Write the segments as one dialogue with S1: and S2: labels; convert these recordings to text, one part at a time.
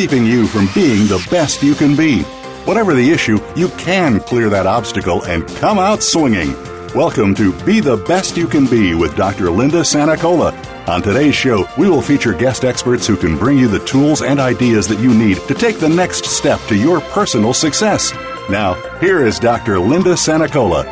S1: keeping you from being the best you can be. Whatever the issue, you can clear that obstacle and come out swinging. Welcome to Be the Best You Can Be with Dr. Linda Sanicola. On today's show, we will feature guest experts who can bring you the tools and ideas that you need to take the next step to your personal success. Now, here is Dr. Linda Sanicola.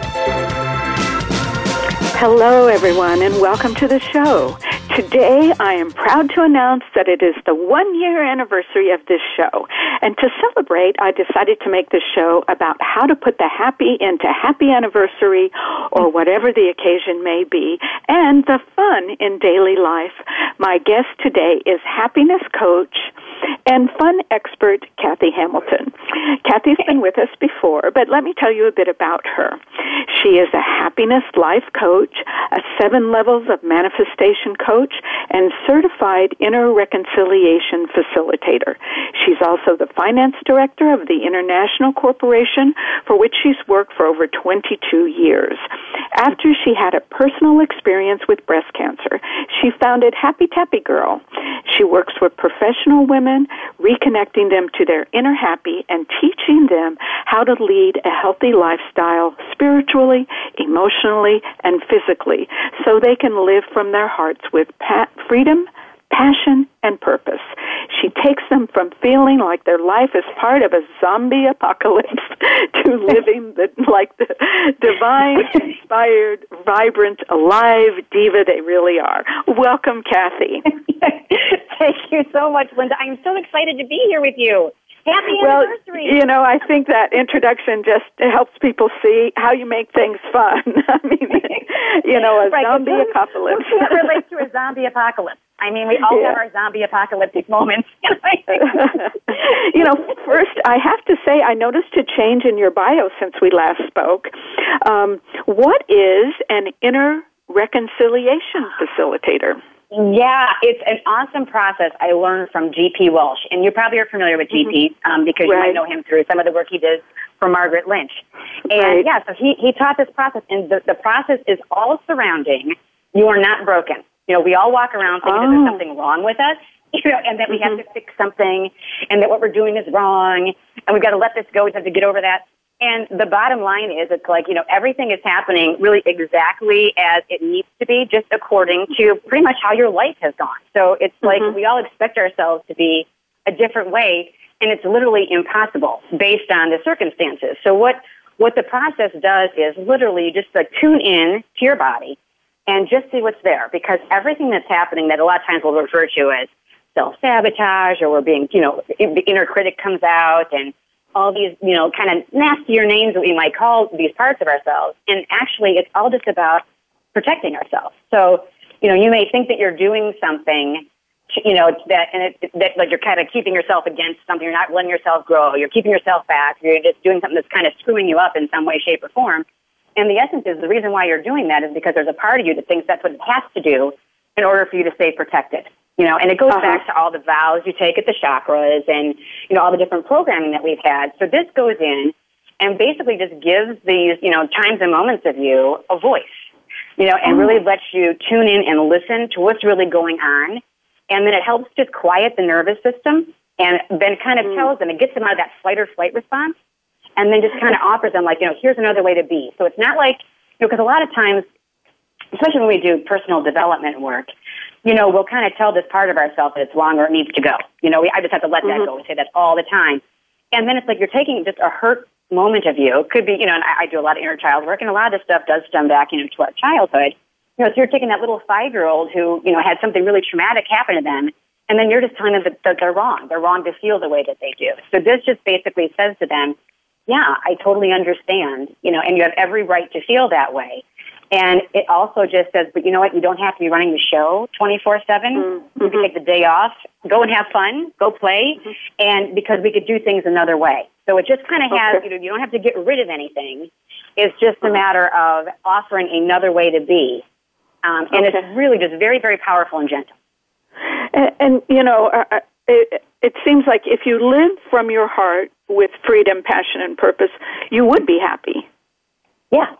S2: Hello, everyone, and welcome to the show. Today, I am proud to announce that it is the one year anniversary of this show. And to celebrate, I decided to make this show about how to put the happy into happy anniversary or whatever the occasion may be and the fun in daily life. My guest today is happiness coach and fun expert Kathy Hamilton. Kathy's been with us before, but let me tell you a bit about her. She is a happiness life coach, a seven levels of manifestation coach, and certified inner reconciliation facilitator. She's also the finance director of the International Corporation, for which she's worked for over 22 years. After she had a personal experience with breast cancer, she founded Happy Tappy Girl. She works with professional women, reconnecting them to their inner happy and teaching them how to lead a healthy lifestyle spiritually, emotionally, and physically so they can live from their hearts with pa- freedom, passion, and purpose. She takes them from feeling like their life is part of a zombie apocalypse to living the, like the divine, inspired, vibrant, alive diva they really are. Welcome, Kathy.
S3: Thank you so much, Linda. I'm so excited to be here with you. Happy
S2: well,
S3: anniversary.
S2: you know, I think that introduction just helps people see how you make things fun. I mean, you know, a
S3: right,
S2: zombie
S3: who,
S2: apocalypse.
S3: Who can't relate to a zombie apocalypse? I mean, we all
S2: Yeah.
S3: have our zombie apocalyptic moments.
S2: you know, first, I have to say, I noticed a change in your bio since we last spoke. Um, what is an inner reconciliation facilitator?
S3: Yeah, it's an awesome process I learned from G.P. Walsh. And you probably are familiar with G.P. Um, because you might know him through some of the work he does for Margaret Lynch. And
S2: Right.
S3: yeah, so he, he taught this process, and the, the process is all surrounding you are not broken. You know, we all walk around thinking that
S2: Oh.
S3: there's something wrong with us, you know, and that we have to fix something, and that what we're doing is wrong, and we've got to let this go, we have to get over that. And the bottom line is, it's like, you know, everything is happening really exactly as it needs to be, just according to pretty much how your life has gone. So it's like mm-hmm. we all expect ourselves to be a different way, and it's literally impossible based on the circumstances. So what, what the process does is literally just like tune in to your body and just see what's there because everything that's happening that a lot of times we'll refer to as self-sabotage or we're being, you know, the inner critic comes out and all these, you know, kind of nastier names that we might call these parts of ourselves. And actually, it's all just about protecting ourselves. So, you know, you may think that you're doing something, you know, that, and it, that, like, you're kind of keeping yourself against something. You're not letting yourself grow. You're keeping yourself back. You're just doing something that's kind of screwing you up in some way, shape, or form. And the essence is the reason why you're doing that is because there's a part of you that thinks that's what it has to do in order for you to stay protected. You know, and it goes
S2: Uh-huh.
S3: back to all the vows you take at the chakras and, you know, all the different programming that we've had. So this goes in and basically just gives these, you know, times and moments of you a voice, you know, and really lets you tune in and listen to what's really going on. And then it helps just quiet the nervous system and then kind of tells them, it gets them out of that fight or flight response and then just kind of offers them like, you know, here's another way to be. So it's not like, you know, because a lot of times, especially when we do personal development work, you know, we'll kind of tell this part of ourselves that it's wrong or it needs to go. You know, we, I just have to let that mm-hmm. go. We say that all the time. And then it's like you're taking just a hurt moment of you. It could be, you know, and I, I do a lot of inner child work, and a lot of this stuff does stem back, you know, to our childhood. You know, so you're taking that little five-year-old who, you know, had something really traumatic happen to them, and then you're just telling them that, that they're wrong. They're wrong to feel the way that they do. So this just basically says to them, yeah, I totally understand, you know, and you have every right to feel that way. And it also just says, but you know what? You don't have to be running the show 24 7. You can take the day off, go and have fun, go play, and because we could do things another way. So it just kind of has,
S2: Okay.
S3: you know, you don't have to get rid of anything. It's just a matter of offering another way to be. Um, and
S2: Okay.
S3: it's really just very, very powerful and gentle.
S2: And, and you know, uh, uh, it, it seems like if you live from your heart with freedom, passion, and purpose, you would be happy.
S3: Yeah.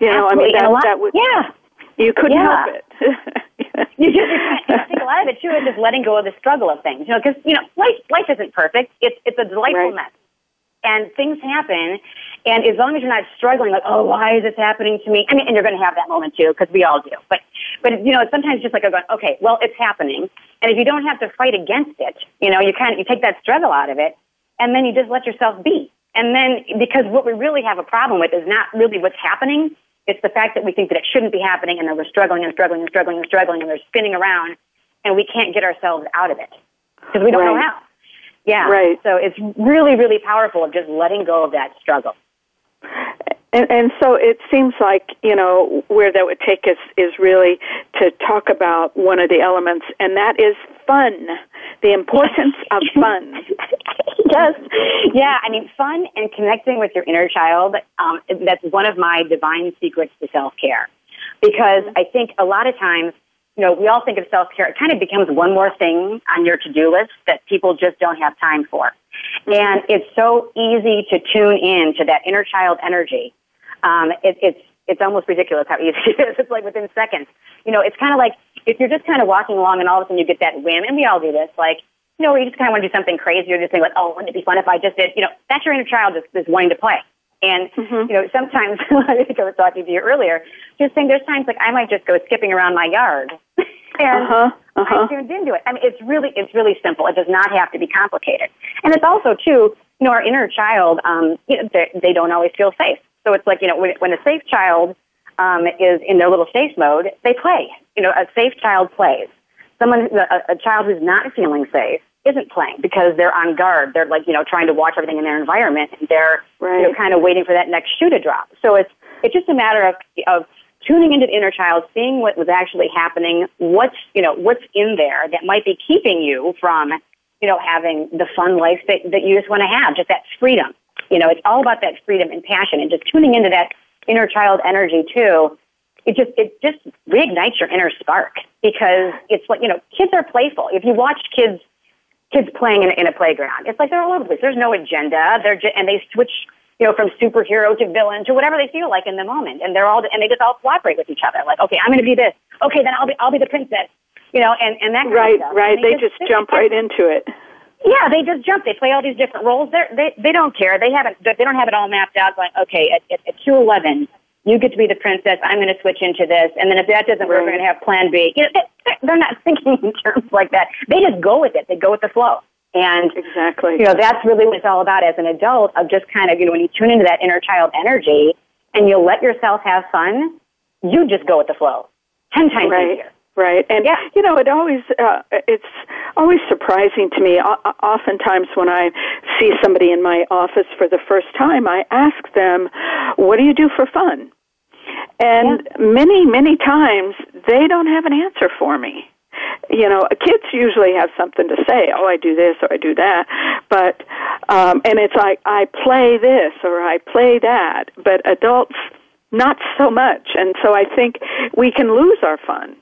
S2: You know, I mean, that,
S3: lot-
S2: that would
S3: yeah.
S2: you couldn't
S3: Yeah.
S2: help it.
S3: you just I think a lot of it too is just letting go of the struggle of things. You know, because you know life life isn't perfect. It's it's a delightful
S2: Right.
S3: mess, and things happen. And as long as you're not struggling, like, oh, why is this happening to me? I mean, and you're going to have that moment too, because we all do. But but you know, sometimes just like going, okay, well, it's happening, and if you don't have to fight against it, you know, you kind of you take that struggle out of it, and then you just let yourself be. And then, because what we really have a problem with is not really what's happening, it's the fact that we think that it shouldn't be happening, and then we're struggling and struggling and struggling and struggling, and we're spinning around, and we can't get ourselves out of it because we don't know how. Yeah.
S2: Right.
S3: So it's really, really powerful of just letting go of that struggle.
S2: And, and so it seems like, you know, where that would take us is really to talk about one of the elements, and that is fun. The importance of fun.
S3: yes. Yeah, I mean, fun and connecting with your inner child, um, that's one of my divine secrets to self care. Because I think a lot of times, you know, we all think of self care, it kind of becomes one more thing on your to do list that people just don't have time for. And it's so easy to tune in to that inner child energy. Um, it, it's it's almost ridiculous how easy it is. It's like within seconds. You know, it's kind of like if you're just kind of walking along and all of a sudden you get that whim, and we all do this, like, you know, where you just kind of want to do something crazy or just think like, oh, wouldn't it be fun if I just did, you know, that's your inner child just, just wanting to play. And,
S2: Mhm.
S3: you know, sometimes, I think I was talking to you earlier, just saying there's times like I might just go skipping around my yard. and
S2: Uh-huh, uh-huh.
S3: I tuned into it. I mean, it's really, it's really simple. It does not have to be complicated. And it's also, too, you know, our inner child, um, you know, they, they don't always feel safe. So it's like, you know, when, when a safe child um, is in their little safe mode, they play. You know, a safe child plays. Someone, a, a child who's not feeling safe isn't playing because they're on guard. They're like, you know, trying to watch everything in their environment and they're, you know, kind of waiting for that next shoe to drop. So it's, it's just a matter of, of tuning into the inner child, seeing what was actually happening, what's, you know, what's in there that might be keeping you from, you know, having the fun life that, that you just want to have, just that freedom. You know, it's all about that freedom and passion and just tuning into that inner child energy too. It just, it just reignites your inner spark because it's like, you know, kids are playful. If you watch kids, kids playing in, a- in a playground, it's like they're all over the place. There's no agenda. They're just, and they switch, you know, from superhero to villain to whatever they feel like in the moment. And they're all, and they just all cooperate with each other. Like, okay, I'm going to be this. Okay, then I'll be, I'll be the princess. You know, and, and that kind
S2: Right, right.
S3: And
S2: They just jump right into it.
S3: yeah, they just jump. They play all these different roles. They're, they they don't care. They haven't. They don't have it all mapped out. Like, okay, at, at, at two eleven, you get to be the princess. I'm going to switch into this, and then if that doesn't work, we're going to have Plan B. You know, they, they're not thinking in terms like that. They just go with it. They go with the flow, and
S2: Exactly.
S3: you know that's really what it's all about as an adult. Of just kind of you know when you tune into that inner child energy, and you let yourself have fun, you just go with the flow. Ten times
S2: Right.
S3: easier.
S2: Right, and
S3: Yeah.
S2: you know, it always uh, it's always surprising to me. O- oftentimes, when I see somebody in my office for the first time, I ask them, "What do you do for fun?" And many, many times, they don't have an answer for me. You know, kids usually have something to say. Oh, I do this or I do that, but um, and it's like I play this or I play that. But adults, not so much. And so I think we can lose our fun.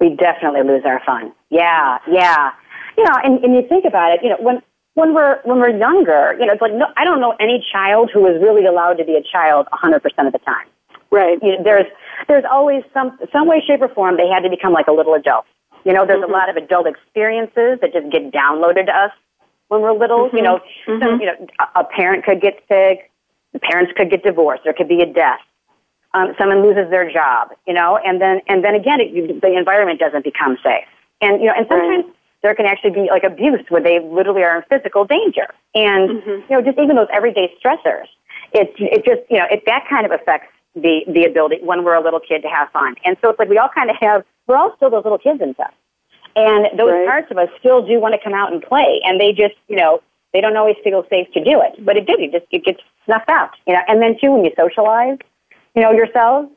S3: we definitely lose our fun. Yeah, yeah. You know, and, and you think about it, you know, when when we're when we're younger, you know, it's like no, I don't know any child who is really allowed to be a child 100% of the time.
S2: Right.
S3: You know, there's there's always some some way, shape, or form they had to become like a little adult. You know, there's
S2: Mhm.
S3: a lot of adult experiences that just get downloaded to us when we're little. You
S2: Mhm.
S3: know,
S2: Mhm.
S3: some, you know, a, parent could get sick, the parents could get divorced, there could be a death um, someone loses their job, you know, and then and then again, it, the environment doesn't become safe, and you know, and sometimes there can actually be like abuse where they literally are in physical danger, and
S2: Mhm.
S3: you know, just even those everyday stressors, it it just you know, it that kind of affects the the ability when we're a little kid to have fun, and so it's like we all kind of have we're all still those little kids inside, and those
S2: Right.
S3: parts of us still do want to come out and play, and they just you know. They don't always feel safe to do it, but it did. It just it gets snuffed out, you know. And then too, when you socialize, you know, yourselves.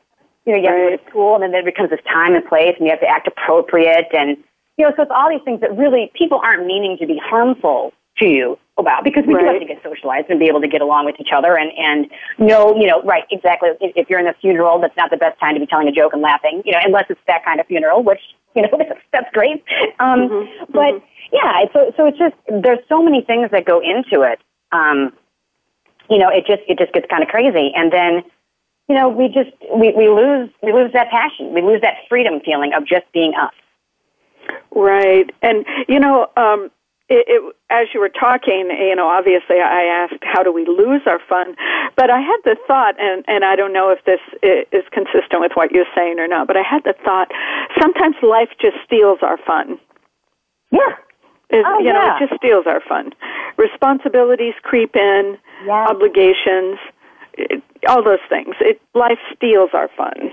S3: You know, you have to go to school, and then there becomes this time and place, and you have to act appropriate, and you know, so it's all these things that really people aren't meaning to be harmful to you about because we do have to get socialized and be able to get along with each other and and know, you know, right, exactly. If, if you're in a funeral, that's not the best time to be telling a joke and laughing, you know, unless it's that kind of funeral, which you know that's, that's great. Um,
S2: Mhm,
S3: But
S2: mhm.
S3: yeah, it's, so so it's just there's so many things that go into it. Um, you know, it just it just gets kind of crazy, and then you know, we just we, we lose we lose that passion. We lose that freedom feeling of just being us.
S2: Right, and you know, um, it, it, as you were talking, you know, obviously I asked, how do we lose our fun? But I had the thought, and, and I don't know if this is consistent with what you're saying or not, but I had the thought, sometimes life just steals our fun.
S3: Yeah.
S2: Is,
S3: oh,
S2: you know, it just steals our fun. Responsibilities creep in,
S3: yeah.
S2: obligations, it, all those things. It, life steals our fun.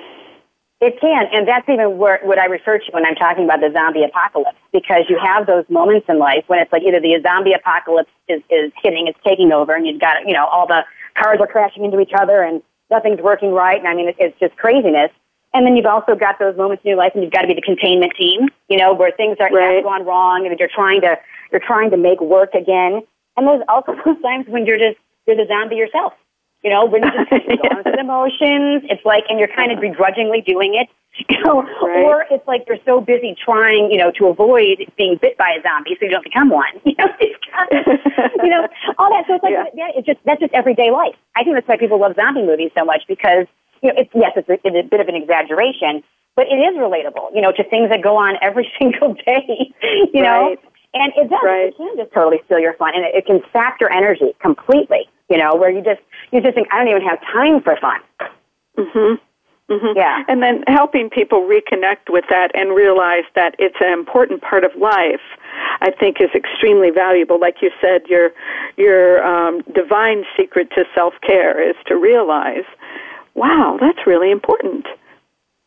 S3: It can, and that's even where, what I refer to when I'm talking about the zombie apocalypse, because you have those moments in life when it's like either the zombie apocalypse is, is hitting, it's taking over, and you've got, you know, all the cars are crashing into each other and nothing's working right, and I mean, it, it's just craziness. And then you've also got those moments in your life when you've got to be the containment team, you know, where things are
S2: right.
S3: have gone wrong and you're trying to, you're trying to make work again. And there's also those times when you're just, you're the zombie yourself. You know, when you just yeah. going through the motions, it's like, and you're kind of begrudgingly doing it. You know,
S2: right.
S3: or it's like you're so busy trying, you know, to avoid being bit by a zombie so you don't become one. You know, it's kind of, you know, all that. So it's like,
S2: yeah.
S3: yeah, it's just that's just everyday life. I think that's why people love zombie movies so much because you know, it's yes, it's a, it's a bit of an exaggeration, but it is relatable. You know, to things that go on every single day. You know,
S2: right.
S3: And it does.
S2: Right.
S3: It can just totally steal your fun, and it, it can sap your energy completely. You know, where you just you just think I don't even have time for fun.
S2: Mhm. Mm-hmm.
S3: Yeah.
S2: And then helping people reconnect with that and realize that it's an important part of life, I think is extremely valuable. Like you said, your your um, divine secret to self care is to realize, wow, that's really important.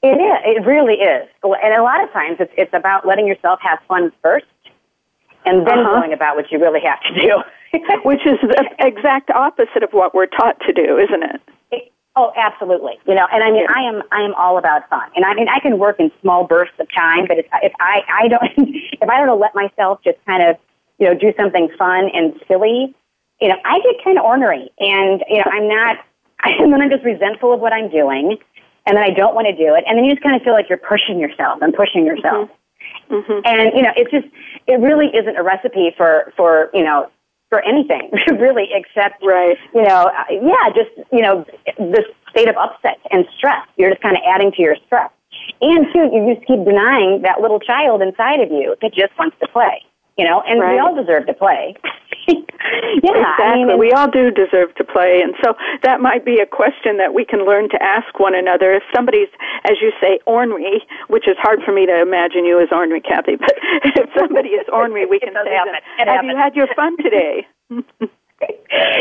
S3: It is. It really is. And a lot of times it's it's about letting yourself have fun first and then
S2: Uh-huh.
S3: going about what you really have to do.
S2: Which is the exact opposite of what we're taught to do, isn't it?
S3: It- oh, absolutely. You know, and I mean,
S2: Yeah.
S3: I am I am all about fun, and I mean, I can work in small bursts of time, but if, if I I don't if I don't let myself just kind of you know do something fun and silly, you know, I get kind of ornery, and you know, I'm not, and then I'm just resentful of what I'm doing, and then I don't want to do it, and then you just kind of feel like you're pushing yourself and pushing yourself.
S2: Mm-hmm. Mm-hmm.
S3: And you know, it's just it really isn't a recipe for for you know for anything really, except
S2: Right.
S3: you know, yeah, just you know, this state of upset and stress. You're just kind of adding to your stress, and too, you just keep denying that little child inside of you that just wants to play. You know, and we all deserve to play. yeah,
S2: exactly.
S3: I mean,
S2: we all do deserve to play, and so that might be a question that we can learn to ask one another. If somebody's, as you say, ornery, which is hard for me to imagine you as ornery, Kathy, but if somebody is ornery, we can say,
S3: happen.
S2: "Have you had your fun today?"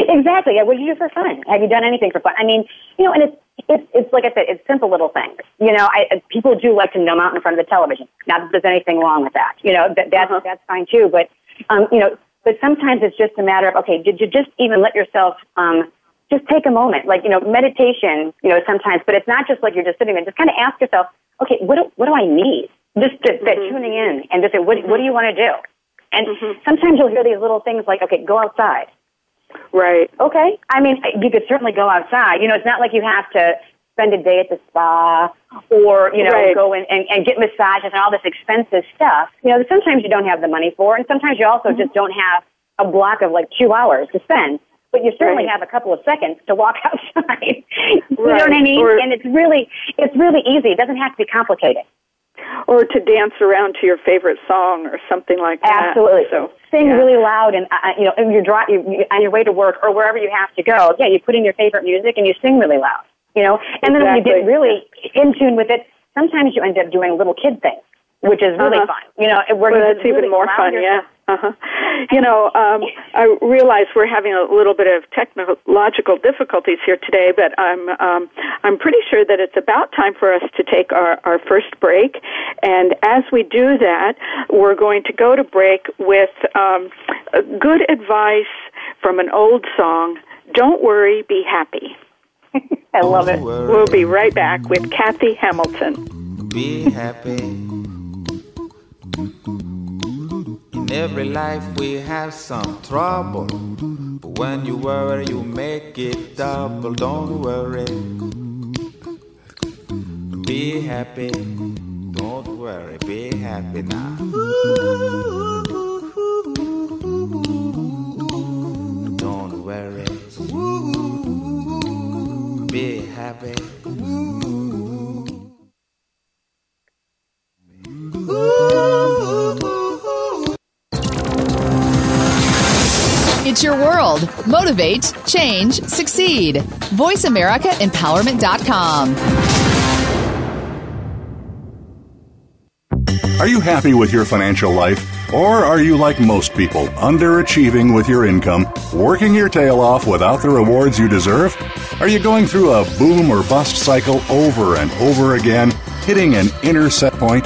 S3: exactly. Yeah, what do you do for fun? Have you done anything for fun? I mean, you know, and it's it's it's like I said, it's simple little things. You know, I people do like to numb out in front of the television. Not that there's anything wrong with that. You know, that that's
S2: Uh-huh.
S3: that's fine too. But um, you know, but sometimes it's just a matter of okay, did you just even let yourself um just take a moment, like you know, meditation. You know, sometimes, but it's not just like you're just sitting there. Just kind of ask yourself, okay, what do, what do I need? Just to, that
S2: Mhm.
S3: tuning in and just say, what what do you want to do? And
S2: Mhm.
S3: sometimes you'll hear these little things like, okay, go outside.
S2: Right.
S3: Okay. I mean, you could certainly go outside. You know, it's not like you have to spend a day at the spa or, you know,
S2: Right.
S3: go in and, and get massages and all this expensive stuff. You know, sometimes you don't have the money for it, and sometimes you also just don't have a block of like two hours to spend. But you certainly
S2: Right.
S3: have a couple of seconds to walk outside. you know what I mean?
S2: Or-
S3: and it's really, it's really easy. It doesn't have to be complicated.
S2: Or to dance around to your favorite song or something like that.
S3: Absolutely.
S2: So
S3: Sing
S2: yeah.
S3: really loud, and uh, you know, and you're dri- you, you, on your way to work or wherever you have to go. Yeah, you put in your favorite music and you sing really loud. You know, and then when you get really in tune with it, sometimes you end up doing little kid things, which is really
S2: Uh-huh.
S3: fun. You know, where
S2: well, that's
S3: just
S2: even more fun,
S3: yourself-
S2: yeah. Uh-huh. You know, um, I realize we're having a little bit of technological difficulties here today, but I'm um, I'm pretty sure that it's about time for us to take our, our first break. And as we do that, we're going to go to break with um, good advice from an old song. Don't worry, be happy.
S3: I love it.
S2: We'll be right back with Kathy Hamilton.
S4: Be happy. In every life we have some trouble. But when you worry, you make it double. Don't worry. Be happy. Don't worry. Be happy now. Don't worry.
S5: It's your world. Motivate, change, succeed. VoiceAmericaEmpowerment.com.
S1: Are you happy with your financial life? Or are you like most people, underachieving with your income, working your tail off without the rewards you deserve? Are you going through a boom or bust cycle over and over again, hitting an inner set point?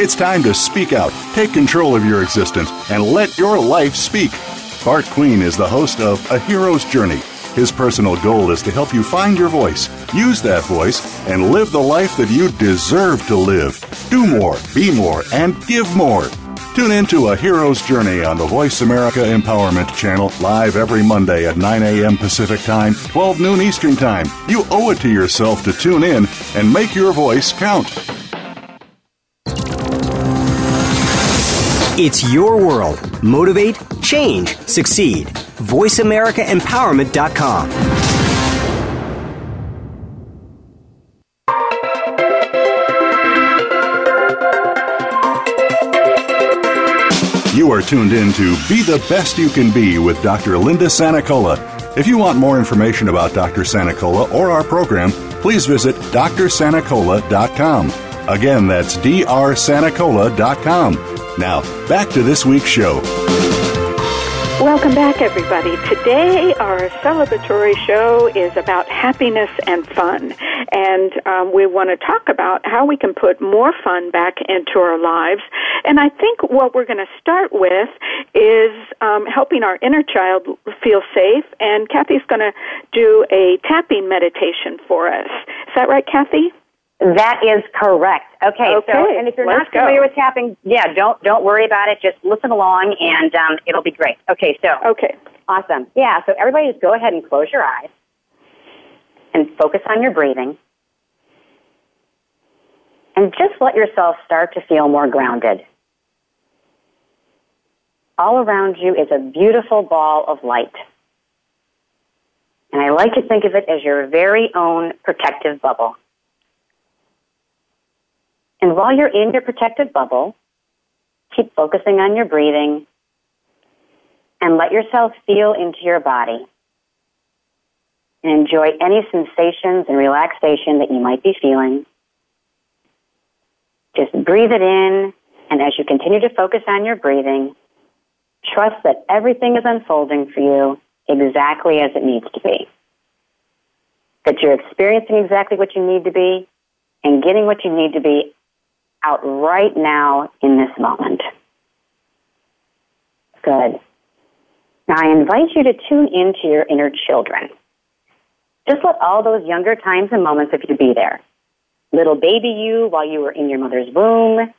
S1: It's time to speak out, take control of your existence, and let your life speak. Bart Queen is the host of A Hero's Journey. His personal goal is to help you find your voice, use that voice, and live the life that you deserve to live. Do more, be more, and give more. Tune in to A Hero's Journey on the Voice America Empowerment Channel, live every Monday at 9 a.m. Pacific Time, 12 noon Eastern Time. You owe it to yourself to tune in and make your voice count.
S6: It's your world. Motivate, change, succeed. VoiceAmericaEmpowerment.com.
S1: You are tuned in to Be the Best You Can Be with Dr. Linda Sanacola. If you want more information about Dr. Sanacola or our program, please visit drsanacola.com. Again, that's drsanacola.com. Now, back to this week's show.
S2: Welcome back, everybody. Today, our celebratory show is about happiness and fun. And um, we want to talk about how we can put more fun back into our lives. And I think what we're going to start with is um, helping our inner child feel safe. And Kathy's going to do a tapping meditation for us. Is that right, Kathy?
S3: That is correct. Okay,
S2: okay
S3: so and if you're not familiar
S2: go.
S3: with tapping, yeah, don't don't worry about it. Just listen along, and um, it'll be great. Okay, so
S2: okay,
S3: awesome. Yeah, so everybody, just go ahead and close your eyes and focus on your breathing, and just let yourself start to feel more grounded. All around you is a beautiful ball of light. And I like to think of it as your very own protective bubble. And while you're in your protected bubble, keep focusing on your breathing and let yourself feel into your body. And enjoy any sensations and relaxation that you might be feeling. Just breathe it in, and as you continue to focus on your breathing, trust that everything is unfolding for you exactly as it needs to be. That you're experiencing exactly what you need to be and getting what you need to be out right now in this moment. Good. Now I invite you to tune into your inner children. Just let all those younger times and moments of you be there. Little baby you while you were in your mother's womb,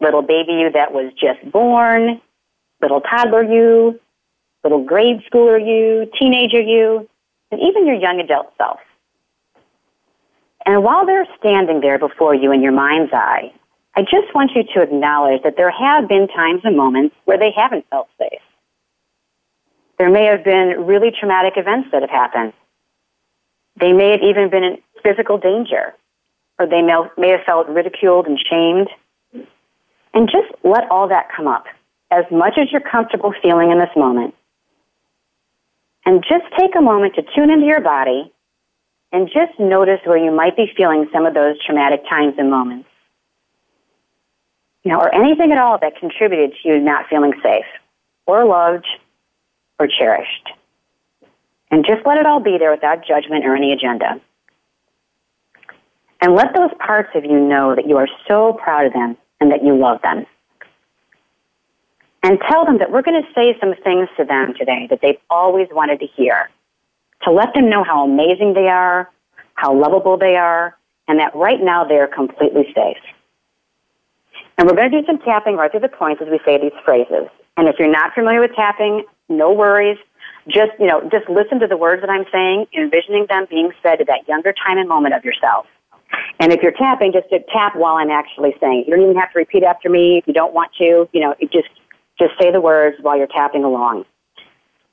S3: little baby you that was just born, little toddler you, little grade schooler you, teenager you, and even your young adult self. And while they're standing there before you in your mind's eye, I just want you to acknowledge that there have been times and moments where they haven't felt safe. There may have been really traumatic events that have happened. They may have even been in physical danger, or they may have felt ridiculed and shamed. And just let all that come up as much as you're comfortable feeling in this moment. And just take a moment to tune into your body and just notice where you might be feeling some of those traumatic times and moments you know, or anything at all that contributed to you not feeling safe or loved or cherished. And just let it all be there without judgment or any agenda. And let those parts of you know that you are so proud of them and that you love them. and tell them that we're going to say some things to them today that they've always wanted to hear to let them know how amazing they are, how lovable they are, and that right now they're completely safe. And we're going to do some tapping right through the points as we say these phrases. And if you're not familiar with tapping, no worries. Just, you know, just listen to the words that I'm saying, envisioning them being said at that younger time and moment of yourself. And if you're tapping, just tap while I'm actually saying it. You don't even have to repeat after me if you don't want to. You know, just just say the words while you're tapping along.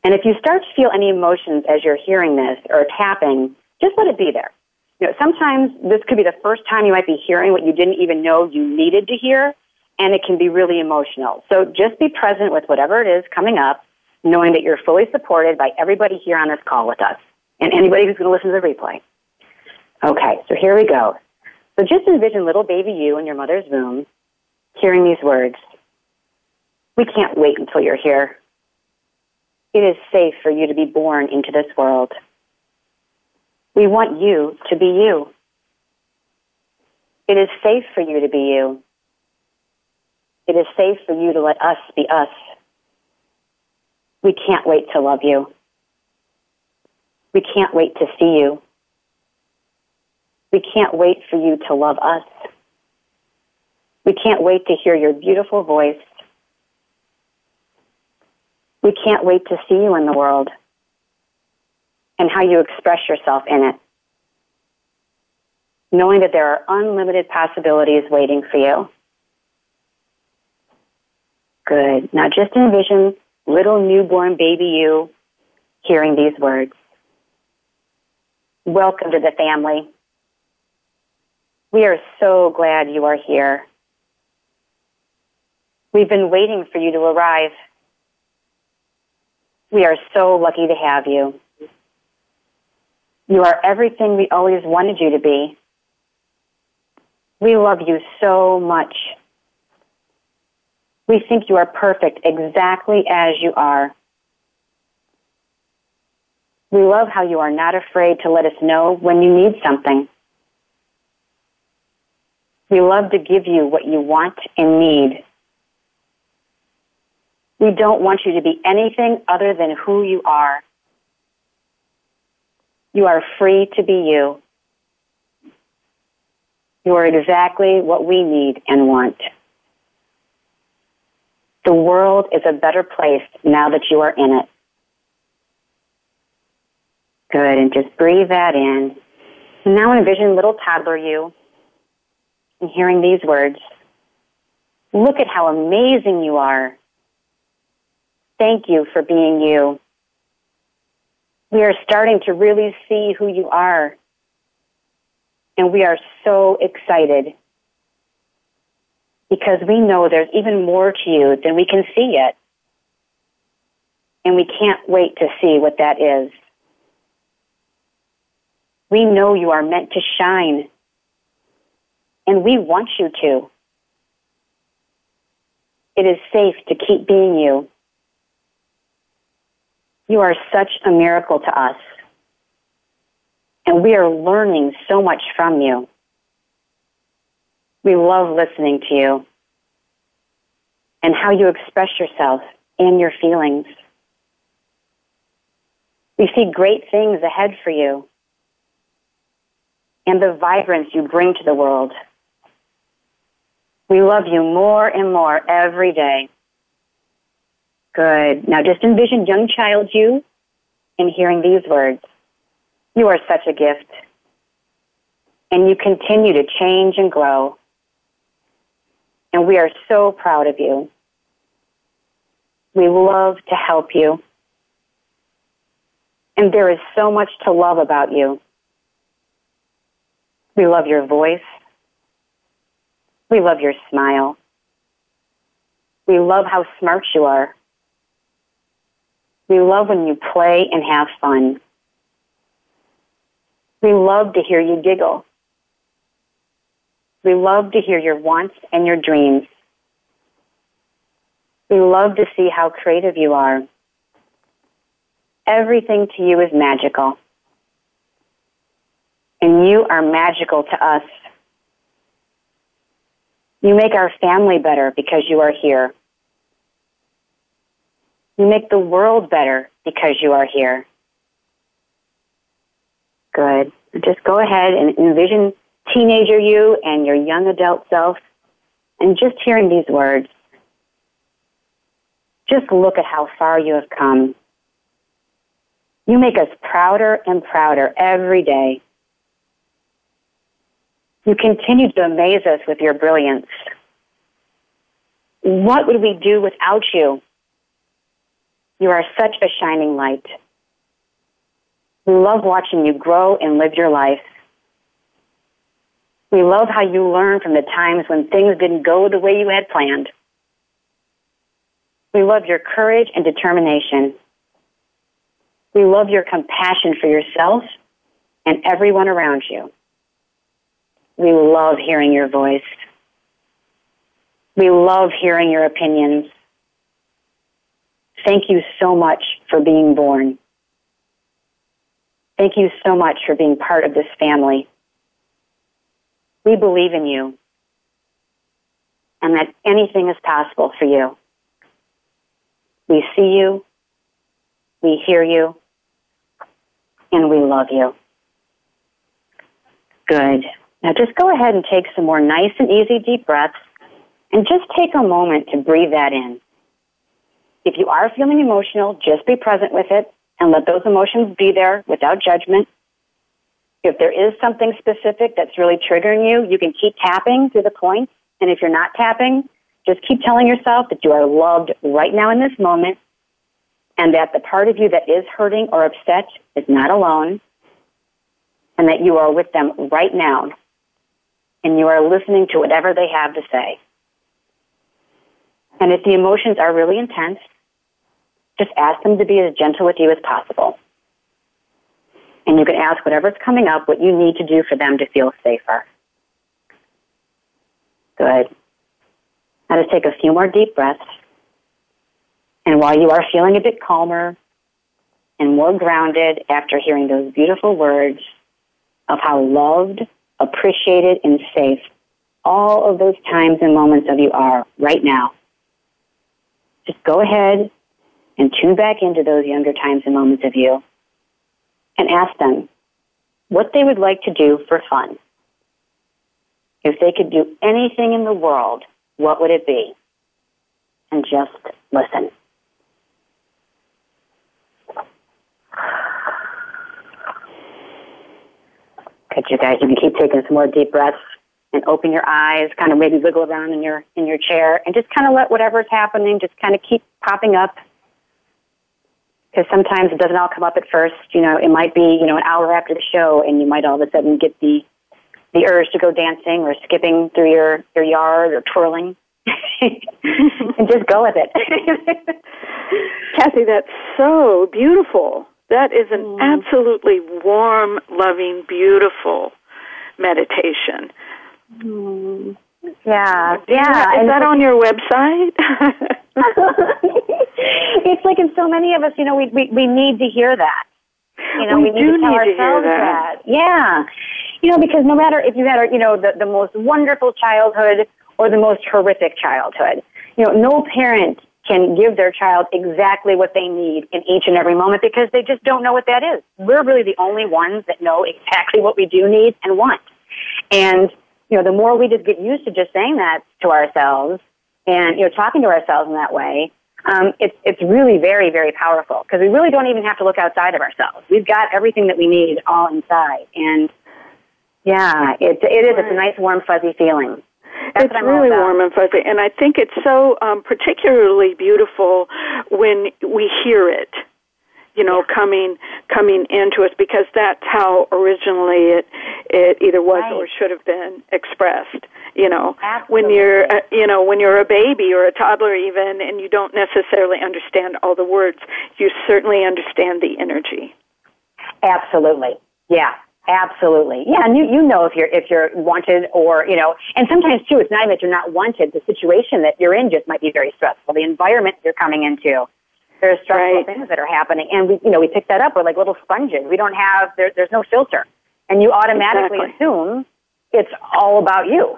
S3: And if you start to feel any emotions as you're hearing this or tapping, just let it be there. You know, sometimes this could be the first time you might be hearing what you didn't even know you needed to hear, and it can be really emotional. So just be present with whatever it is coming up, knowing that you're fully supported by everybody here on this call with us and anybody who's going to listen to the replay. Okay, so here we go. So just envision little baby you in your mother's womb hearing these words. We can't wait until you're here. It is safe for you to be born into this world. We want you to be you. It is safe for you to be you. It is safe for you to let us be us. We can't wait to love you. We can't wait to see you. We can't wait for you to love us. We can't wait to hear your beautiful voice. We can't wait to see you in the world and how you express yourself in it. Knowing that there are unlimited possibilities waiting for you. Good. Now just envision little newborn baby you hearing these words. Welcome to the family. We are so glad you are here. We've been waiting for you to arrive. We are so lucky to have you. You are everything we always wanted you to be. We love you so much. We think you are perfect exactly as you are. We love how you are not afraid to let us know when you need something. We love to give you what you want and need. We don't want you to be anything other than who you are. You are free to be you. You are exactly what we need and want. The world is a better place now that you are in it. Good, and just breathe that in. And now envision little toddler you and hearing these words. Look at how amazing you are. Thank you for being you. We are starting to really see who you are. And we are so excited because we know there's even more to you than we can see yet. And we can't wait to see what that is. We know you are meant to shine and we want you to. It is safe to keep being you. You are such a miracle to us. And we are learning so much from you. We love listening to you and how you express yourself and your feelings. We see great things ahead for you and the vibrance you bring to the world. We love you more and more every day. Good. Now just envision young child you and hearing these words. You are such a gift. And you continue to change and grow. And we are so proud of you. We love to help you. And there is so much to love about you. We love your voice. We love your smile. We love how smart you are. We love when you play and have fun. We love to hear you giggle. We love to hear your wants and your dreams. We love to see how creative you are. Everything to you is magical. And you are magical to us. You make our family better because you are here. You make the world better because you are here. Good. Just go ahead and envision teenager you and your young adult self and just hearing these words. Just look at how far you have come. You make us prouder and prouder every day. You continue to amaze us with your brilliance. What would we do without you? You are such a shining light. We love watching you grow and live your life. We love how you learn from the times when things didn't go the way you had planned. We love your courage and determination. We love your compassion for yourself and everyone around you. We love hearing your voice. We love hearing your opinions. Thank you so much for being born. Thank you so much for being part of this family. We believe in you and that anything is possible for you. We see you, we hear you, and we love you. Good. Now just go ahead and take some more nice and easy deep breaths and just take a moment to breathe that in. If you are feeling emotional, just be present with it and let those emotions be there without judgment. If there is something specific that's really triggering you, you can keep tapping to the points. And if you're not tapping, just keep telling yourself that you are loved right now in this moment and that the part of you that is hurting or upset is not alone and that you are with them right now and you are listening to whatever they have to say. And if the emotions are really intense, just ask them to be as gentle with you as possible. And you can ask whatever's coming up what you need to do for them to feel safer. Good. Now just take a few more deep breaths. And while you are feeling a bit calmer and more grounded after hearing those beautiful words of how loved, appreciated, and safe all of those times and moments of you are right now, just go ahead and tune back into those younger times and moments of you and ask them what they would like to do for fun. If they could do anything in the world, what would it be? And just listen. Good, you guys. You can keep taking some more deep breaths and open your eyes, kind of maybe wiggle around in your in your chair, and just kind of let whatever's happening just kind of keep popping up because sometimes it doesn't all come up at first. You know, it might be you know an hour after the show, and you might all of a sudden get the the urge to go dancing or skipping through your your yard or twirling, and just go with it.
S2: Kathy, that's so beautiful. That is an mm. absolutely warm, loving, beautiful meditation.
S3: Mm. Yeah,
S2: yeah. Is, is that on your website?
S3: it's like in so many of us, you know, we we, we need to hear that. You know,
S2: we,
S3: we need
S2: do
S3: to tell
S2: need
S3: ourselves
S2: to hear that.
S3: that. Yeah. You know, because no matter if you had, you know, the, the most wonderful childhood or the most horrific childhood, you know, no parent can give their child exactly what they need in each and every moment because they just don't know what that is. We're really the only ones that know exactly what we do need and want. And, you know, the more we just get used to just saying that to ourselves and, you know, talking to ourselves in that way, um, it's, it's really very, very powerful because we really don't even have to look outside of ourselves. We've got everything that we need all inside. And yeah, it, it is. It's a nice, warm, fuzzy feeling. That's
S2: it's really warm and fuzzy, and I think it's so um, particularly beautiful when we hear it. You know, coming coming into us because that's how originally it it either was
S3: right.
S2: or should have been expressed. You know,
S3: Absolutely.
S2: when you're uh, you know when you're a baby or a toddler even, and you don't necessarily understand all the words, you certainly understand the energy.
S3: Absolutely, yeah. Absolutely. Yeah, and you, you know if you're if you're wanted or, you know, and sometimes too it's not even that you're not wanted, the situation that you're in just might be very stressful. The environment you're coming into. There's stressful
S2: right.
S3: things that are happening and we you know, we pick that up. We're like little sponges. We don't have there, there's no filter. And you automatically
S2: exactly.
S3: assume it's all about you.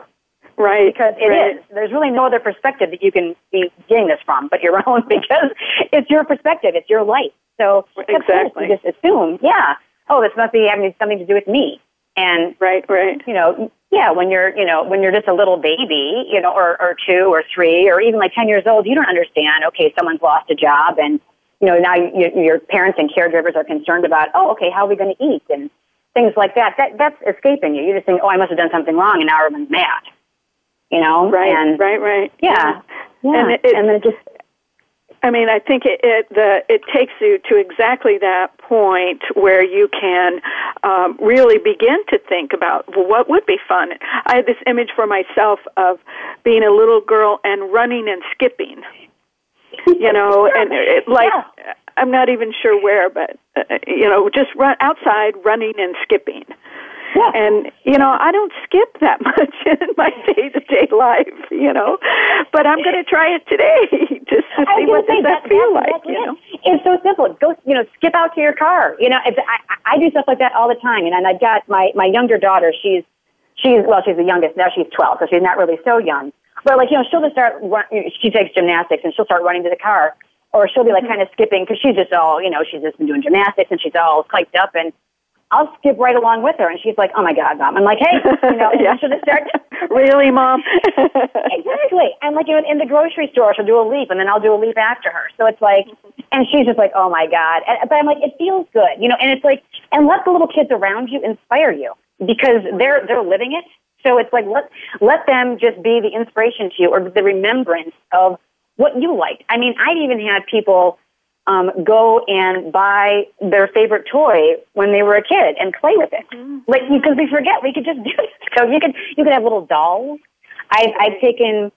S2: Right.
S3: Because it
S2: right.
S3: is. There's really no other perspective that you can be getting this from but your own because it's your perspective. It's your life. So
S2: exactly.
S3: you just assume, yeah, oh, this must be having something to do with me. And
S2: right, right.
S3: You know, yeah, when you're, you know, when you're just a little baby, you know, or, or two or three or even like 10 years old, you don't understand, okay, someone's lost a job and, you know, now you, your parents and caregivers are concerned about, oh, okay, how are we going to eat? And things like that. That, that's escaping you. You just think, oh, I must have done something wrong and now everyone's mad. You know?
S2: Right,
S3: and,
S2: right, right.
S3: Yeah. Yeah.
S2: And, it,
S3: and then it just,
S2: I mean, I think it, it the it takes you to exactly that point where you can um, really begin to think about well, what would be fun. I had this image for myself of being a little girl and running and skipping. You know, and it, like
S3: yeah.
S2: I'm not even sure where, but uh, you know, just run outside, running and skipping.
S3: Yeah.
S2: And you know, I don't skip that much in my day to day life, you know. But I'm going to try it today just to see what
S3: say,
S2: does that,
S3: that
S2: feel like,
S3: exactly
S2: you know.
S3: It. It's so simple. Go, you know, skip out to your car. You know, it's, I, I do stuff like that all the time. And, and I've got my my younger daughter. She's she's well, she's the youngest now. She's 12, so she's not really so young. But like you know, she'll just start. Run, she takes gymnastics and she'll start running to the car, or she'll be like mm-hmm. kind of skipping because she's just all you know. She's just been doing gymnastics and she's all psyched up and I'll skip right along with her. And she's like, oh my God, mom. I'm like, hey, you know,
S2: yeah.
S3: she'll just start.
S2: really, mom?
S3: exactly. And like, you know, in the grocery store, she'll do a leap and then I'll do a leap after her. So it's like, mm-hmm. and she's just like, oh my God. And, but I'm like, it feels good, you know, and it's like, and let the little kids around you inspire you because they're, they're living it. So it's like, let, let them just be the inspiration to you or the remembrance of what you liked. I mean, I've even had people, um, go and buy their favorite toy when they were a kid and play with it. Mm-hmm. Like because we forget we could just do it. So you could you could have little dolls. I've I've taken.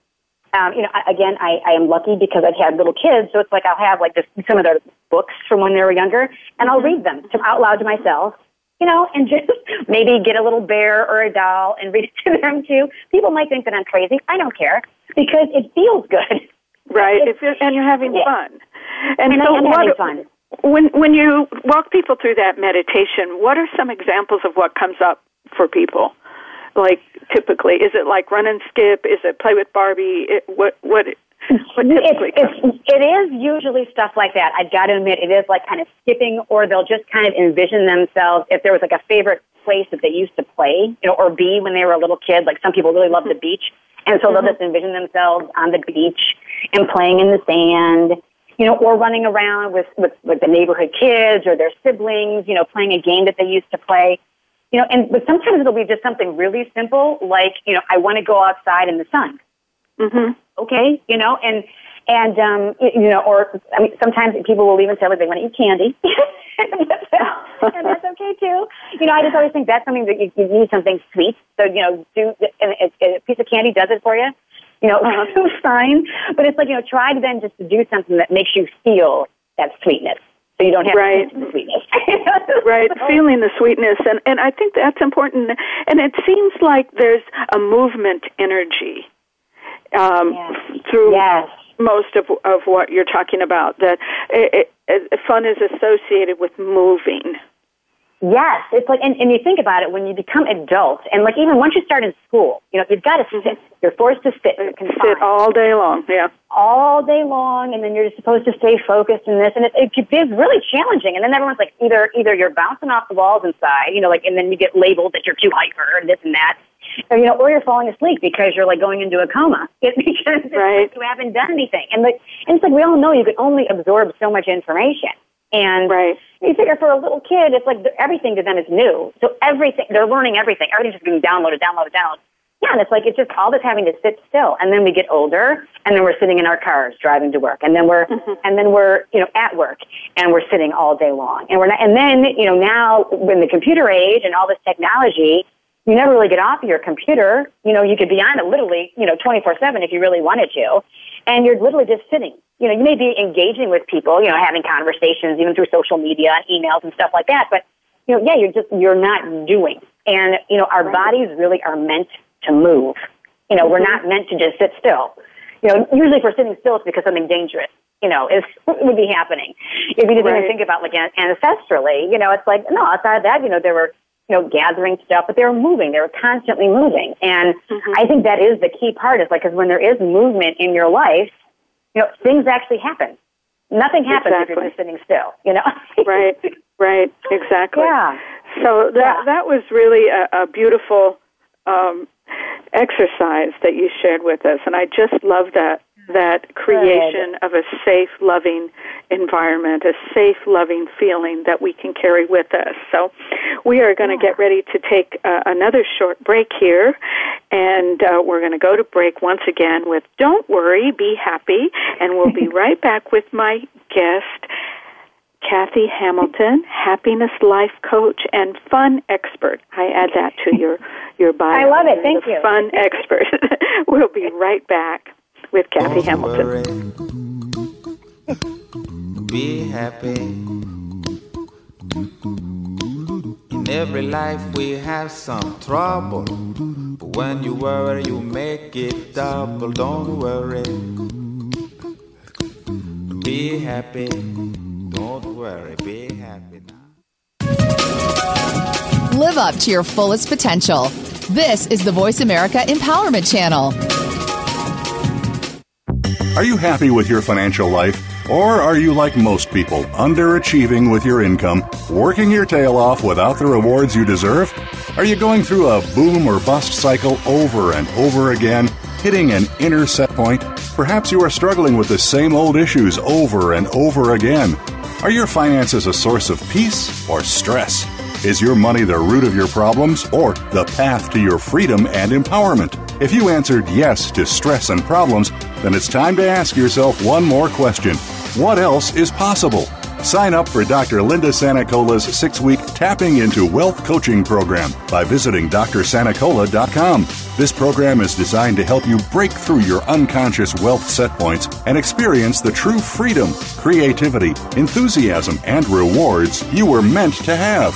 S3: Um, you know, again, I, I am lucky because I've had little kids, so it's like I'll have like this, some of their books from when they were younger, and I'll read them to, out loud to myself, you know, and just maybe get a little bear or a doll and read it to them too. People might think that I'm crazy. I don't care because it feels good.
S2: Right, if you're, and you're having
S3: yeah.
S2: fun. And,
S3: and
S2: so what,
S3: having fun.
S2: When when you walk people through that meditation, what are some examples of what comes up for people? Like typically, is it like run and skip? Is it play with Barbie? It, what what? What typically
S3: it's, it's, it is usually stuff like that. I've got to admit, it is like kind of skipping, or they'll just kind of envision themselves. If there was like a favorite place that they used to play, you know, or be when they were a little kid. Like some people really love the mm-hmm. beach, and so they'll mm-hmm. just envision themselves on the beach and playing in the sand you know, or running around with, with, with the neighborhood kids or their siblings, you know, playing a game that they used to play. You know, and but sometimes it'll be just something really simple, like, you know, I want to go outside in the sun.
S2: Mm-hmm.
S3: Okay, you know, and and um, you know, or I mean, sometimes people will even say like they want to eat candy, and, that's, and that's okay too. You know, I just always think that's something that you, you need something sweet. So you know, do and a, a piece of candy does it for you you know, uh-huh. fine. But it's like, you know, try to then just to do something that makes you feel that sweetness. So you don't have
S2: right.
S3: the sweetness.
S2: right, feeling the sweetness. And, and I think that's important. And it seems like there's a movement energy um,
S3: yes.
S2: through
S3: yes.
S2: most of, of what you're talking about, that it, it, fun is associated with moving.
S3: Yes, it's like, and, and you think about it when you become adults, and like even once you start in school, you know, you've got to sit. You're forced to sit.
S2: Sit all day long, yeah.
S3: All day long, and then you're just supposed to stay focused in this, and it, it, it's really challenging. And then everyone's like, either either you're bouncing off the walls inside, you know, like, and then you get labeled that you're too hyper and this and that, or you know, or you're falling asleep because you're like going into a coma. It, because
S2: right.
S3: you haven't done anything, and like, and it's like we all know you can only absorb so much information. And
S2: right.
S3: you figure for a little kid, it's like everything to them is new. So everything, they're learning everything. Everything's just being downloaded, downloaded, downloaded. Yeah, and it's like it's just all this having to sit still. And then we get older, and then we're sitting in our cars driving to work, and then we're mm-hmm. and then we're you know at work, and we're sitting all day long, and we're not. And then you know now in the computer age and all this technology, you never really get off of your computer. You know, you could be on it literally, you know, 24-7 if you really wanted to. And you're literally just sitting. You know, you may be engaging with people, you know, having conversations even through social media and emails and stuff like that. But, you know, yeah, you're just, you're not doing. And, you know, our bodies really are meant to move. You know, we're mm-hmm. not meant to just sit still. You know, usually if we're sitting still, it's because something dangerous, you know, is would be happening. If you didn't
S2: right.
S3: even think about like ancestrally, you know, it's like no. Outside of that, you know, there were you know, gathering stuff, but they were moving. They were constantly moving. And mm-hmm. I think that is the key part is like, cause when there is movement in your life, you know, things actually happen. Nothing happens exactly. if you're just sitting still, you know?
S2: right, right, exactly.
S3: Yeah.
S2: So that, yeah. that was really a, a beautiful, um, exercise that you shared with us. And I just love that that creation Good. of a safe, loving environment, a safe, loving feeling that we can carry with us. So, we are going to yeah. get ready to take uh, another short break here, and uh, we're going to go to break once again with Don't Worry, Be Happy, and we'll be right back with my guest. Kathy Hamilton, happiness life coach and fun expert. I add that to your your bio.
S3: I love it. Thank you.
S2: Fun expert. we'll be right back with Kathy Hamilton.
S4: Be happy. In every life we have some trouble. But when you worry, you make it double. Don't worry. Be happy. Don't worry. Be happy now.
S5: Live up to your fullest potential. This is the Voice America Empowerment Channel.
S1: Are you happy with your financial life? Or are you like most people, underachieving with your income, working your tail off without the rewards you deserve? Are you going through a boom or bust cycle over and over again, hitting an inner set point? Perhaps you are struggling with the same old issues over and over again. Are your finances a source of peace or stress? Is your money the root of your problems or the path to your freedom and empowerment? If you answered yes to stress and problems, then it's time to ask yourself one more question What else is possible? Sign up for Dr. Linda Sanicola's six week Tapping into Wealth coaching program by visiting drsanicola.com. This program is designed to help you break through your unconscious wealth set points and experience the true freedom, creativity, enthusiasm, and rewards you were meant to have.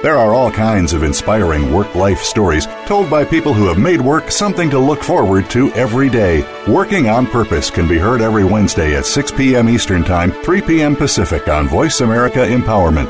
S1: There are all kinds of inspiring work life stories told by people who have made work something to look forward to every day. Working on Purpose can be heard every Wednesday at 6 p.m. Eastern Time, 3 p.m. Pacific on Voice America Empowerment.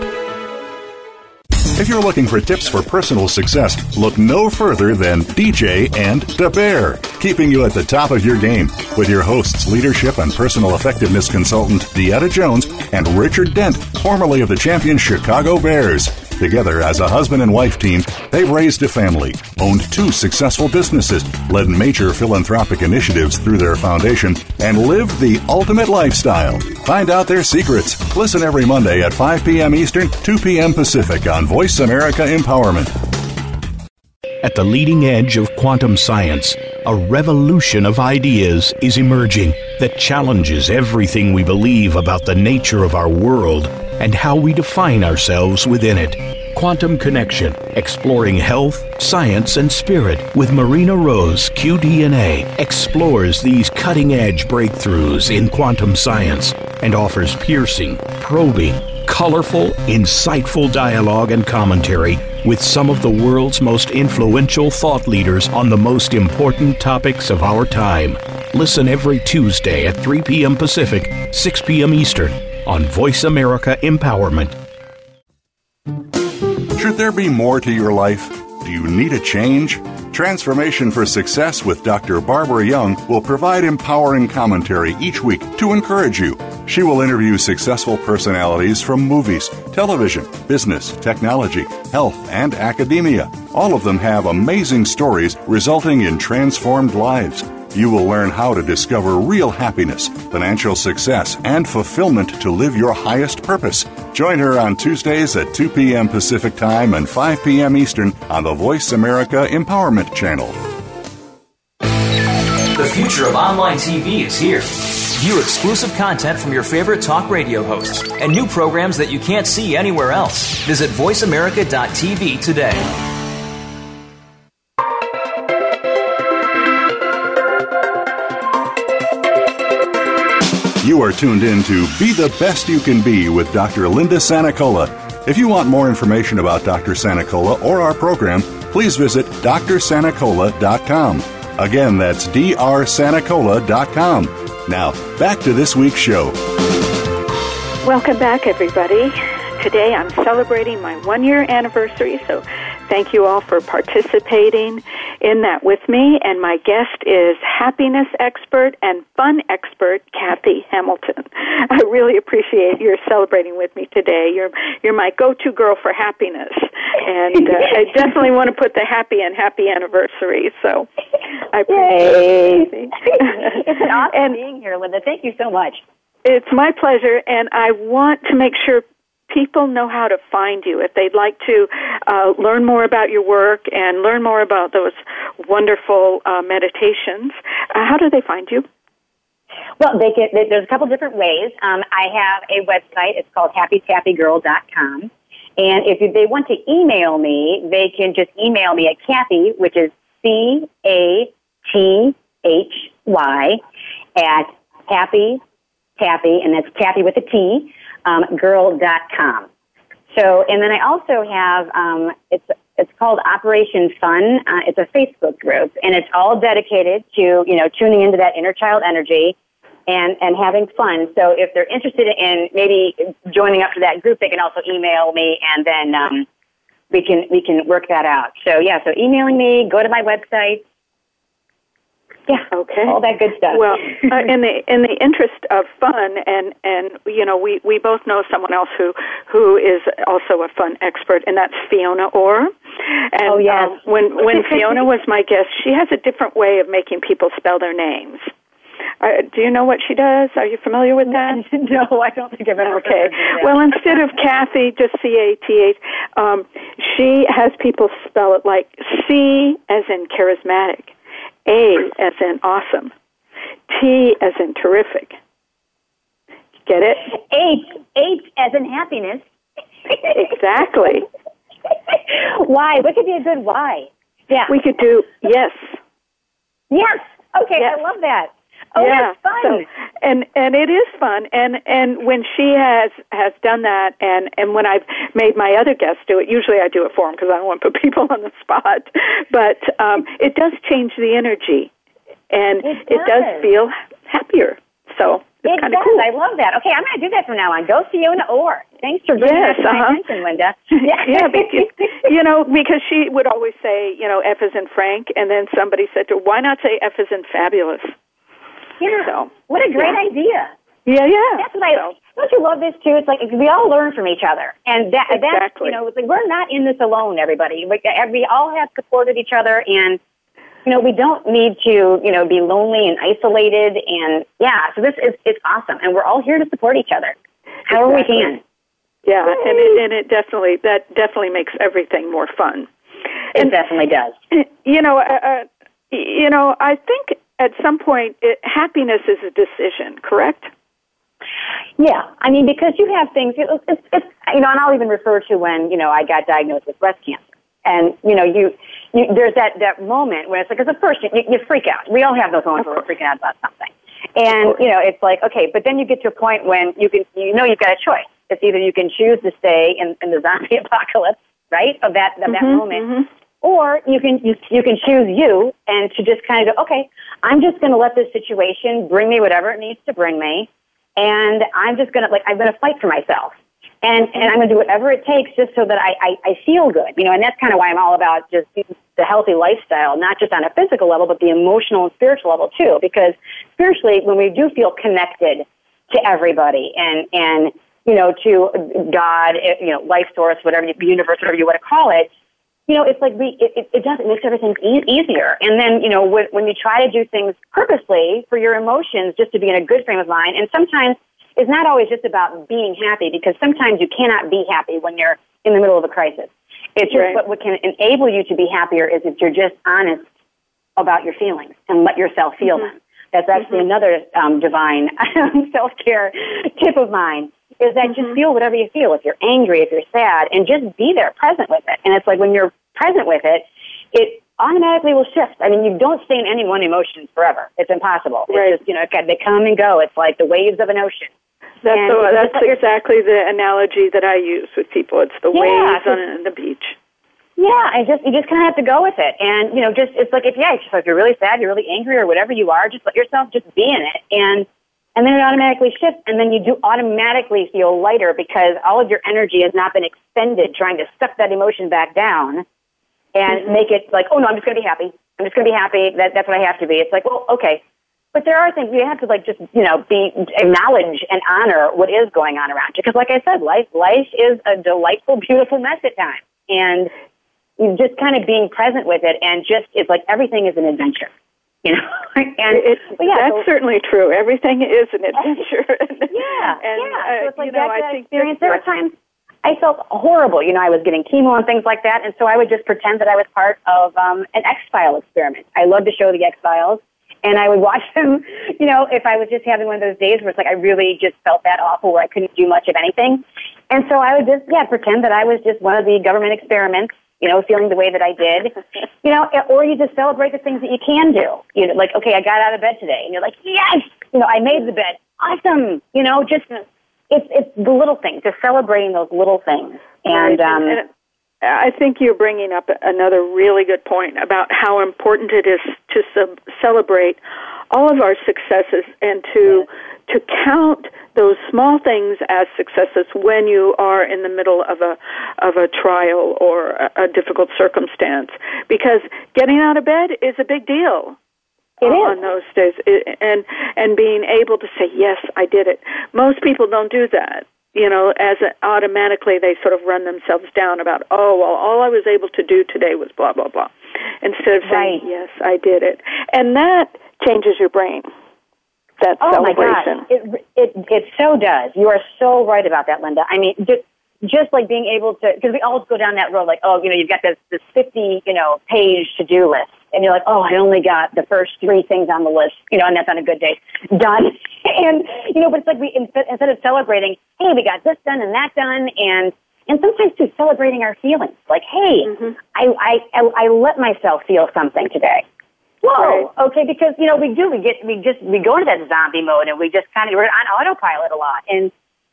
S1: If you're looking for tips for personal success, look no further than DJ and the Bear, keeping you at the top of your game with your hosts, leadership and personal effectiveness consultant Dieta Jones and Richard Dent, formerly of the champion Chicago Bears. Together as a husband and wife team, they've raised a family, owned two successful businesses, led major philanthropic initiatives through their foundation, and lived the ultimate lifestyle. Find out their secrets. Listen every Monday at 5 p.m. Eastern, 2 p.m. Pacific on Voice America Empowerment.
S7: At the leading edge of quantum science, a revolution of ideas is emerging that challenges everything we believe about the nature of our world and how we define ourselves within it. Quantum Connection, exploring health, science, and spirit with Marina Rose, QDNA, explores these cutting edge breakthroughs in quantum science and offers piercing, probing, colorful, insightful dialogue and commentary with some of the world's most influential thought leaders on the most important topics of our time. Listen every Tuesday at 3 p.m. Pacific, 6 p.m. Eastern on Voice America Empowerment.
S1: Should there be more to your life? Do you need a change? Transformation for Success with Dr. Barbara Young will provide empowering commentary each week to encourage you. She will interview successful personalities from movies, television, business, technology, health, and academia. All of them have amazing stories resulting in transformed lives you will learn how to discover real happiness, financial success, and fulfillment to live your highest purpose. Join her on Tuesdays at 2 p.m. Pacific Time and 5 p.m. Eastern on the Voice America Empowerment Channel.
S8: The future of online TV is here. View exclusive content from your favorite talk radio hosts and new programs that you can't see anywhere else. Visit VoiceAmerica.tv today.
S1: You are tuned in to Be the Best You Can Be with Dr. Linda Sanicola. If you want more information about Dr. Sanicola or our program, please visit drsanicola.com. Again, that's drsanicola.com. Now, back to this week's show.
S2: Welcome back, everybody. Today I'm celebrating my one year anniversary, so thank you all for participating in that with me. And my guest is happiness expert and fun expert, Kathy Hamilton. I really appreciate your celebrating with me today. You're, you're my go to girl for happiness. And uh, I definitely want to put the happy and happy anniversary. So I appreciate
S3: it. it's an awesome and being here, Linda. Thank you so much.
S2: It's my pleasure, and I want to make sure people know how to find you if they'd like to uh, learn more about your work and learn more about those wonderful uh, meditations. Uh, how do they find you?
S3: Well, they can, there's a couple different ways. Um, I have a website. It's called happytappygirl.com. And if they want to email me, they can just email me at Kathy, which is C A T H Y, at happy tappy, and that's Kathy with a T, um, girl.com. So, and then I also have, um, it's, it's called Operation Fun. Uh, it's a Facebook group, and it's all dedicated to, you know, tuning into that inner child energy and, and having fun. So if they're interested in maybe joining up to that group, they can also email me, and then um, we can we can work that out. So yeah, so emailing me, go to my website, yeah.
S2: Okay.
S3: All that good stuff.
S2: Well, uh, in the in the interest of fun, and and you know, we we both know someone else who who is also a fun expert, and that's Fiona Orr. And
S3: oh yes.
S2: Um, when when Fiona was my guest, she has a different way of making people spell their names. Uh, do you know what she does? Are you familiar with that?
S3: no, I don't think I've ever.
S2: Okay. Well, instead of Kathy, just C A T H, um, she has people spell it like C as in charismatic, a as in awesome. T as in terrific. Get it?
S3: H. H as in happiness.
S2: exactly.
S3: why? What could be a good why? Yeah.
S2: We could do yes.
S3: Yes. Okay, yes. I love that. Oh,
S2: yeah.
S3: that's fun.
S2: So, and and it is fun. And and when she has has done that, and and when I've made my other guests do it, usually I do it for them because I don't want to put people on the spot. But um, it does change the energy, and
S3: it
S2: does, it does feel happier. So it's
S3: it
S2: kind
S3: does.
S2: of cool.
S3: I love that. Okay, I'm going to do that from now on. Go Fiona Orr. Thanks for bringing
S2: yes,
S3: that to
S2: uh-huh.
S3: my attention, Linda.
S2: Yeah, yeah because, you know, because she would always say, you know, F is in Frank, and then somebody said to her, why not say F is in fabulous?
S3: Yeah.
S2: So,
S3: what a great
S2: yeah.
S3: idea.
S2: Yeah, yeah.
S3: That's what I.
S2: So.
S3: Don't you love this too? It's like we all learn from each other, and that
S2: exactly.
S3: that's you know, it's like we're not in this alone. Everybody, we, we all have supported each other, and you know, we don't need to you know be lonely and isolated. And yeah, so this is it's awesome, and we're all here to support each other, however
S2: exactly.
S3: we can.
S2: Yeah, and it, and it definitely that definitely makes everything more fun.
S3: It
S2: and,
S3: definitely does.
S2: You know, uh, uh, you know, I think at some point it, happiness is a decision, correct?
S3: Yeah, I mean because you have things. It's, it's, it's you know, and I'll even refer to when you know I got diagnosed with breast cancer, and you know you, you there's that that moment where it's like, because at first you, you freak out. We all have those moments where we're freaking out about something, and you know it's like okay, but then you get to a point when you can you know you've got a choice. It's either you can choose to stay in, in the zombie apocalypse, right, of that of
S2: mm-hmm,
S3: that moment,
S2: mm-hmm.
S3: Or you can you, you can choose you and to just kind of go, okay, I'm just going to let this situation bring me whatever it needs to bring me, and I'm just going to like I'm going to fight for myself, and and I'm going to do whatever it takes just so that I, I I feel good, you know, and that's kind of why I'm all about just the healthy lifestyle, not just on a physical level, but the emotional and spiritual level too, because spiritually, when we do feel connected to everybody and and you know, to God, eh, you know, life source, whatever, universe, whatever you want to call it, you know, it's like we, it, it, it does, it makes everything e- easier. And then, you know, when, when you try to do things purposely for your emotions just to be in a good frame of mind, and sometimes it's not always just about being happy because sometimes you cannot be happy when you're in the middle of a crisis. It's just
S2: Right.
S3: what, what can enable you to be happier is if you're just honest about your feelings and let yourself feel them. That's actually another um, divine self care tip of mine is that just mm-hmm. feel whatever you feel. If you're angry, if you're sad, and just be there, present with it. And it's like when you're present with it, it automatically will shift. I mean, you don't stay in any one emotion forever. It's impossible.
S2: Right.
S3: It's just, you know, they come and go. It's like the waves of an ocean.
S2: That's,
S3: And
S2: the, that's
S3: just like you're-
S2: exactly the analogy that I use with people. It's the
S3: Yeah,
S2: waves on the beach.
S3: Yeah, I just you just kind of have to go with it, and you know, just it's like if yeah, it's just like you're really sad, you're really angry, or whatever you are, just let yourself just be in it, and and then it automatically shifts, and then you do automatically feel lighter because all of your energy has not been expended trying to suck that emotion back down, and mm-hmm. make it like, oh no, I'm just gonna be happy. I'm just gonna be happy. That that's what I have to be. It's like, well, okay. But there are things you have to like just you know be acknowledge and honor what is going on around you because like I said, life life is a delightful, beautiful mess at times, and you just kind of being present with it and just it's like everything is an adventure you know and
S2: It,
S3: yeah
S2: that's
S3: so-
S2: certainly true. Everything is an adventure.
S3: yeah
S2: and,
S3: yeah
S2: uh,
S3: so it's like
S2: you know,
S3: that, that experience there were times I felt horrible. You know, I was getting chemo and things like that, and so I would just pretend that I was part of um, an X File experiment. I love to show the X Files, and I would watch them. You know, if I was just having one of those days where it's like I really just felt that awful, where I couldn't do much of anything, and so I would just yeah pretend that I was just one of the government experiments. You know, feeling the way that I did. You know, or you just celebrate the things that you can do. You know, like okay, I got out of bed today, and you're like yes. You know, I made the bed. Awesome. You know, just it's it's the little things, just celebrating those little things. And um,
S2: And I think you're bringing up another really good point about how important it is to sub- celebrate all of our successes and to to count those small things as successes when you are in the middle of a of a trial or a, a difficult circumstance. Because getting out of bed is a big deal
S3: It is.
S2: on those days. It- and and being able to say yes i did it. Most people don't do that you know as a, automatically they sort of run themselves down about oh well all i was able to do today was blah blah blah instead of saying
S3: Right.
S2: yes i did it. And that changes your brain. That
S3: oh my gosh,
S2: celebration.
S3: It it it so does. You are so right about that, Linda. I mean, just just like being able to because we always go down that road like oh you know you've got this this fifty you know page to do list and you're like oh I only got the first three things on the list you know and that's on a good day. Done. And you know but it's like we instead instead of celebrating hey we got this done and that done and and sometimes too celebrating our feelings. Like hey mm-hmm. I, I I I let myself feel something today Whoa.
S2: Right.
S3: Okay, because you know we do. We get we just we go into that zombie mode and we just kind of we're on autopilot a lot, and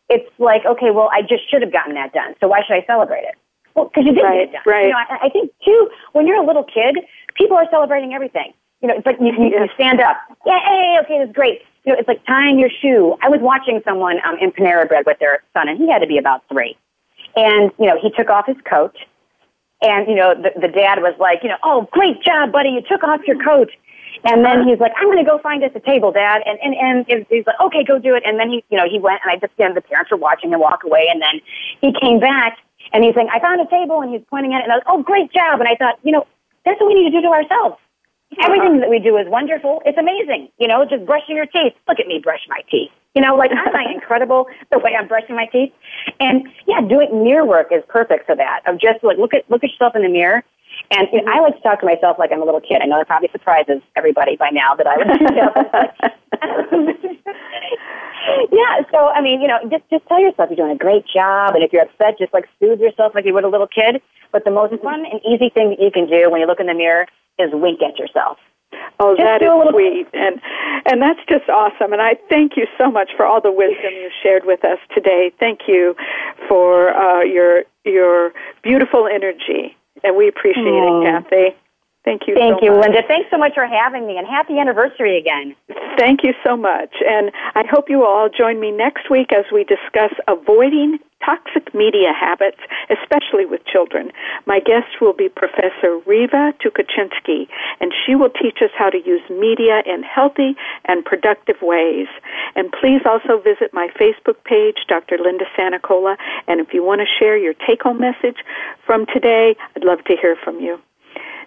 S3: it's like okay, well I just should have gotten that done. So why should I celebrate it? Well, because you did
S2: Right,
S3: get it done.
S2: right.
S3: You know, I, I think too when you're a little kid, people are celebrating everything. You know, like you, you, you stand up. Yeah, hey, okay, that's great. You know, it's like tying your shoe. I was watching someone um, in Panera Bread with their son, and he had to be about three. And you know, he took off his coat, and, you know, the, the dad was like, you know, oh, great job, buddy. You took off your coat. And then he's like, I'm going to go find us a table, Dad. And, and, and he's like, okay, go do it. And then he, you know, he went and I just, you know, the parents were watching him walk away. And then he came back and he's saying, I found a table. And he's pointing at it. And I was, like, oh, great job. And I thought, you know, that's what we need to do to ourselves. Everything that we do is wonderful. It's amazing. You know, just brushing your teeth. Look at me brush my teeth. You know, like aren't I incredible the way I'm brushing my teeth? And yeah, doing mirror work is perfect for that. Of just like look at look at yourself in the mirror. And you know, I mm-hmm. like to talk to myself like I'm a little kid. I know that probably surprises everybody by now that I would do that. yeah, so I mean, you know, just just tell yourself you're doing a great job, and if you're upset, just like soothe yourself like you would a little kid. But the most mm-hmm. fun and easy thing that you can do when you look in the mirror is wink at yourself.
S2: Oh,
S3: Just
S2: that is
S3: little-
S2: sweet, and and that's just awesome. And I thank you so much for all the wisdom you shared with us today. Thank you for uh, your your beautiful energy, and we appreciate it, Kathy. Thank you.
S3: Thank
S2: so
S3: you,
S2: much.
S3: Linda. Thanks so much for having me, and happy anniversary again.
S2: Thank you so much. And I hope you all join me next week as we discuss avoiding toxic media habits, especially with children. My guest will be Professor Riva Tukachinsky, and she will teach us how to use media in healthy and productive ways. And please also visit my Facebook page, Dr. Linda Sanicola, and if you want to share your take-home message from today, I'd love to hear from you.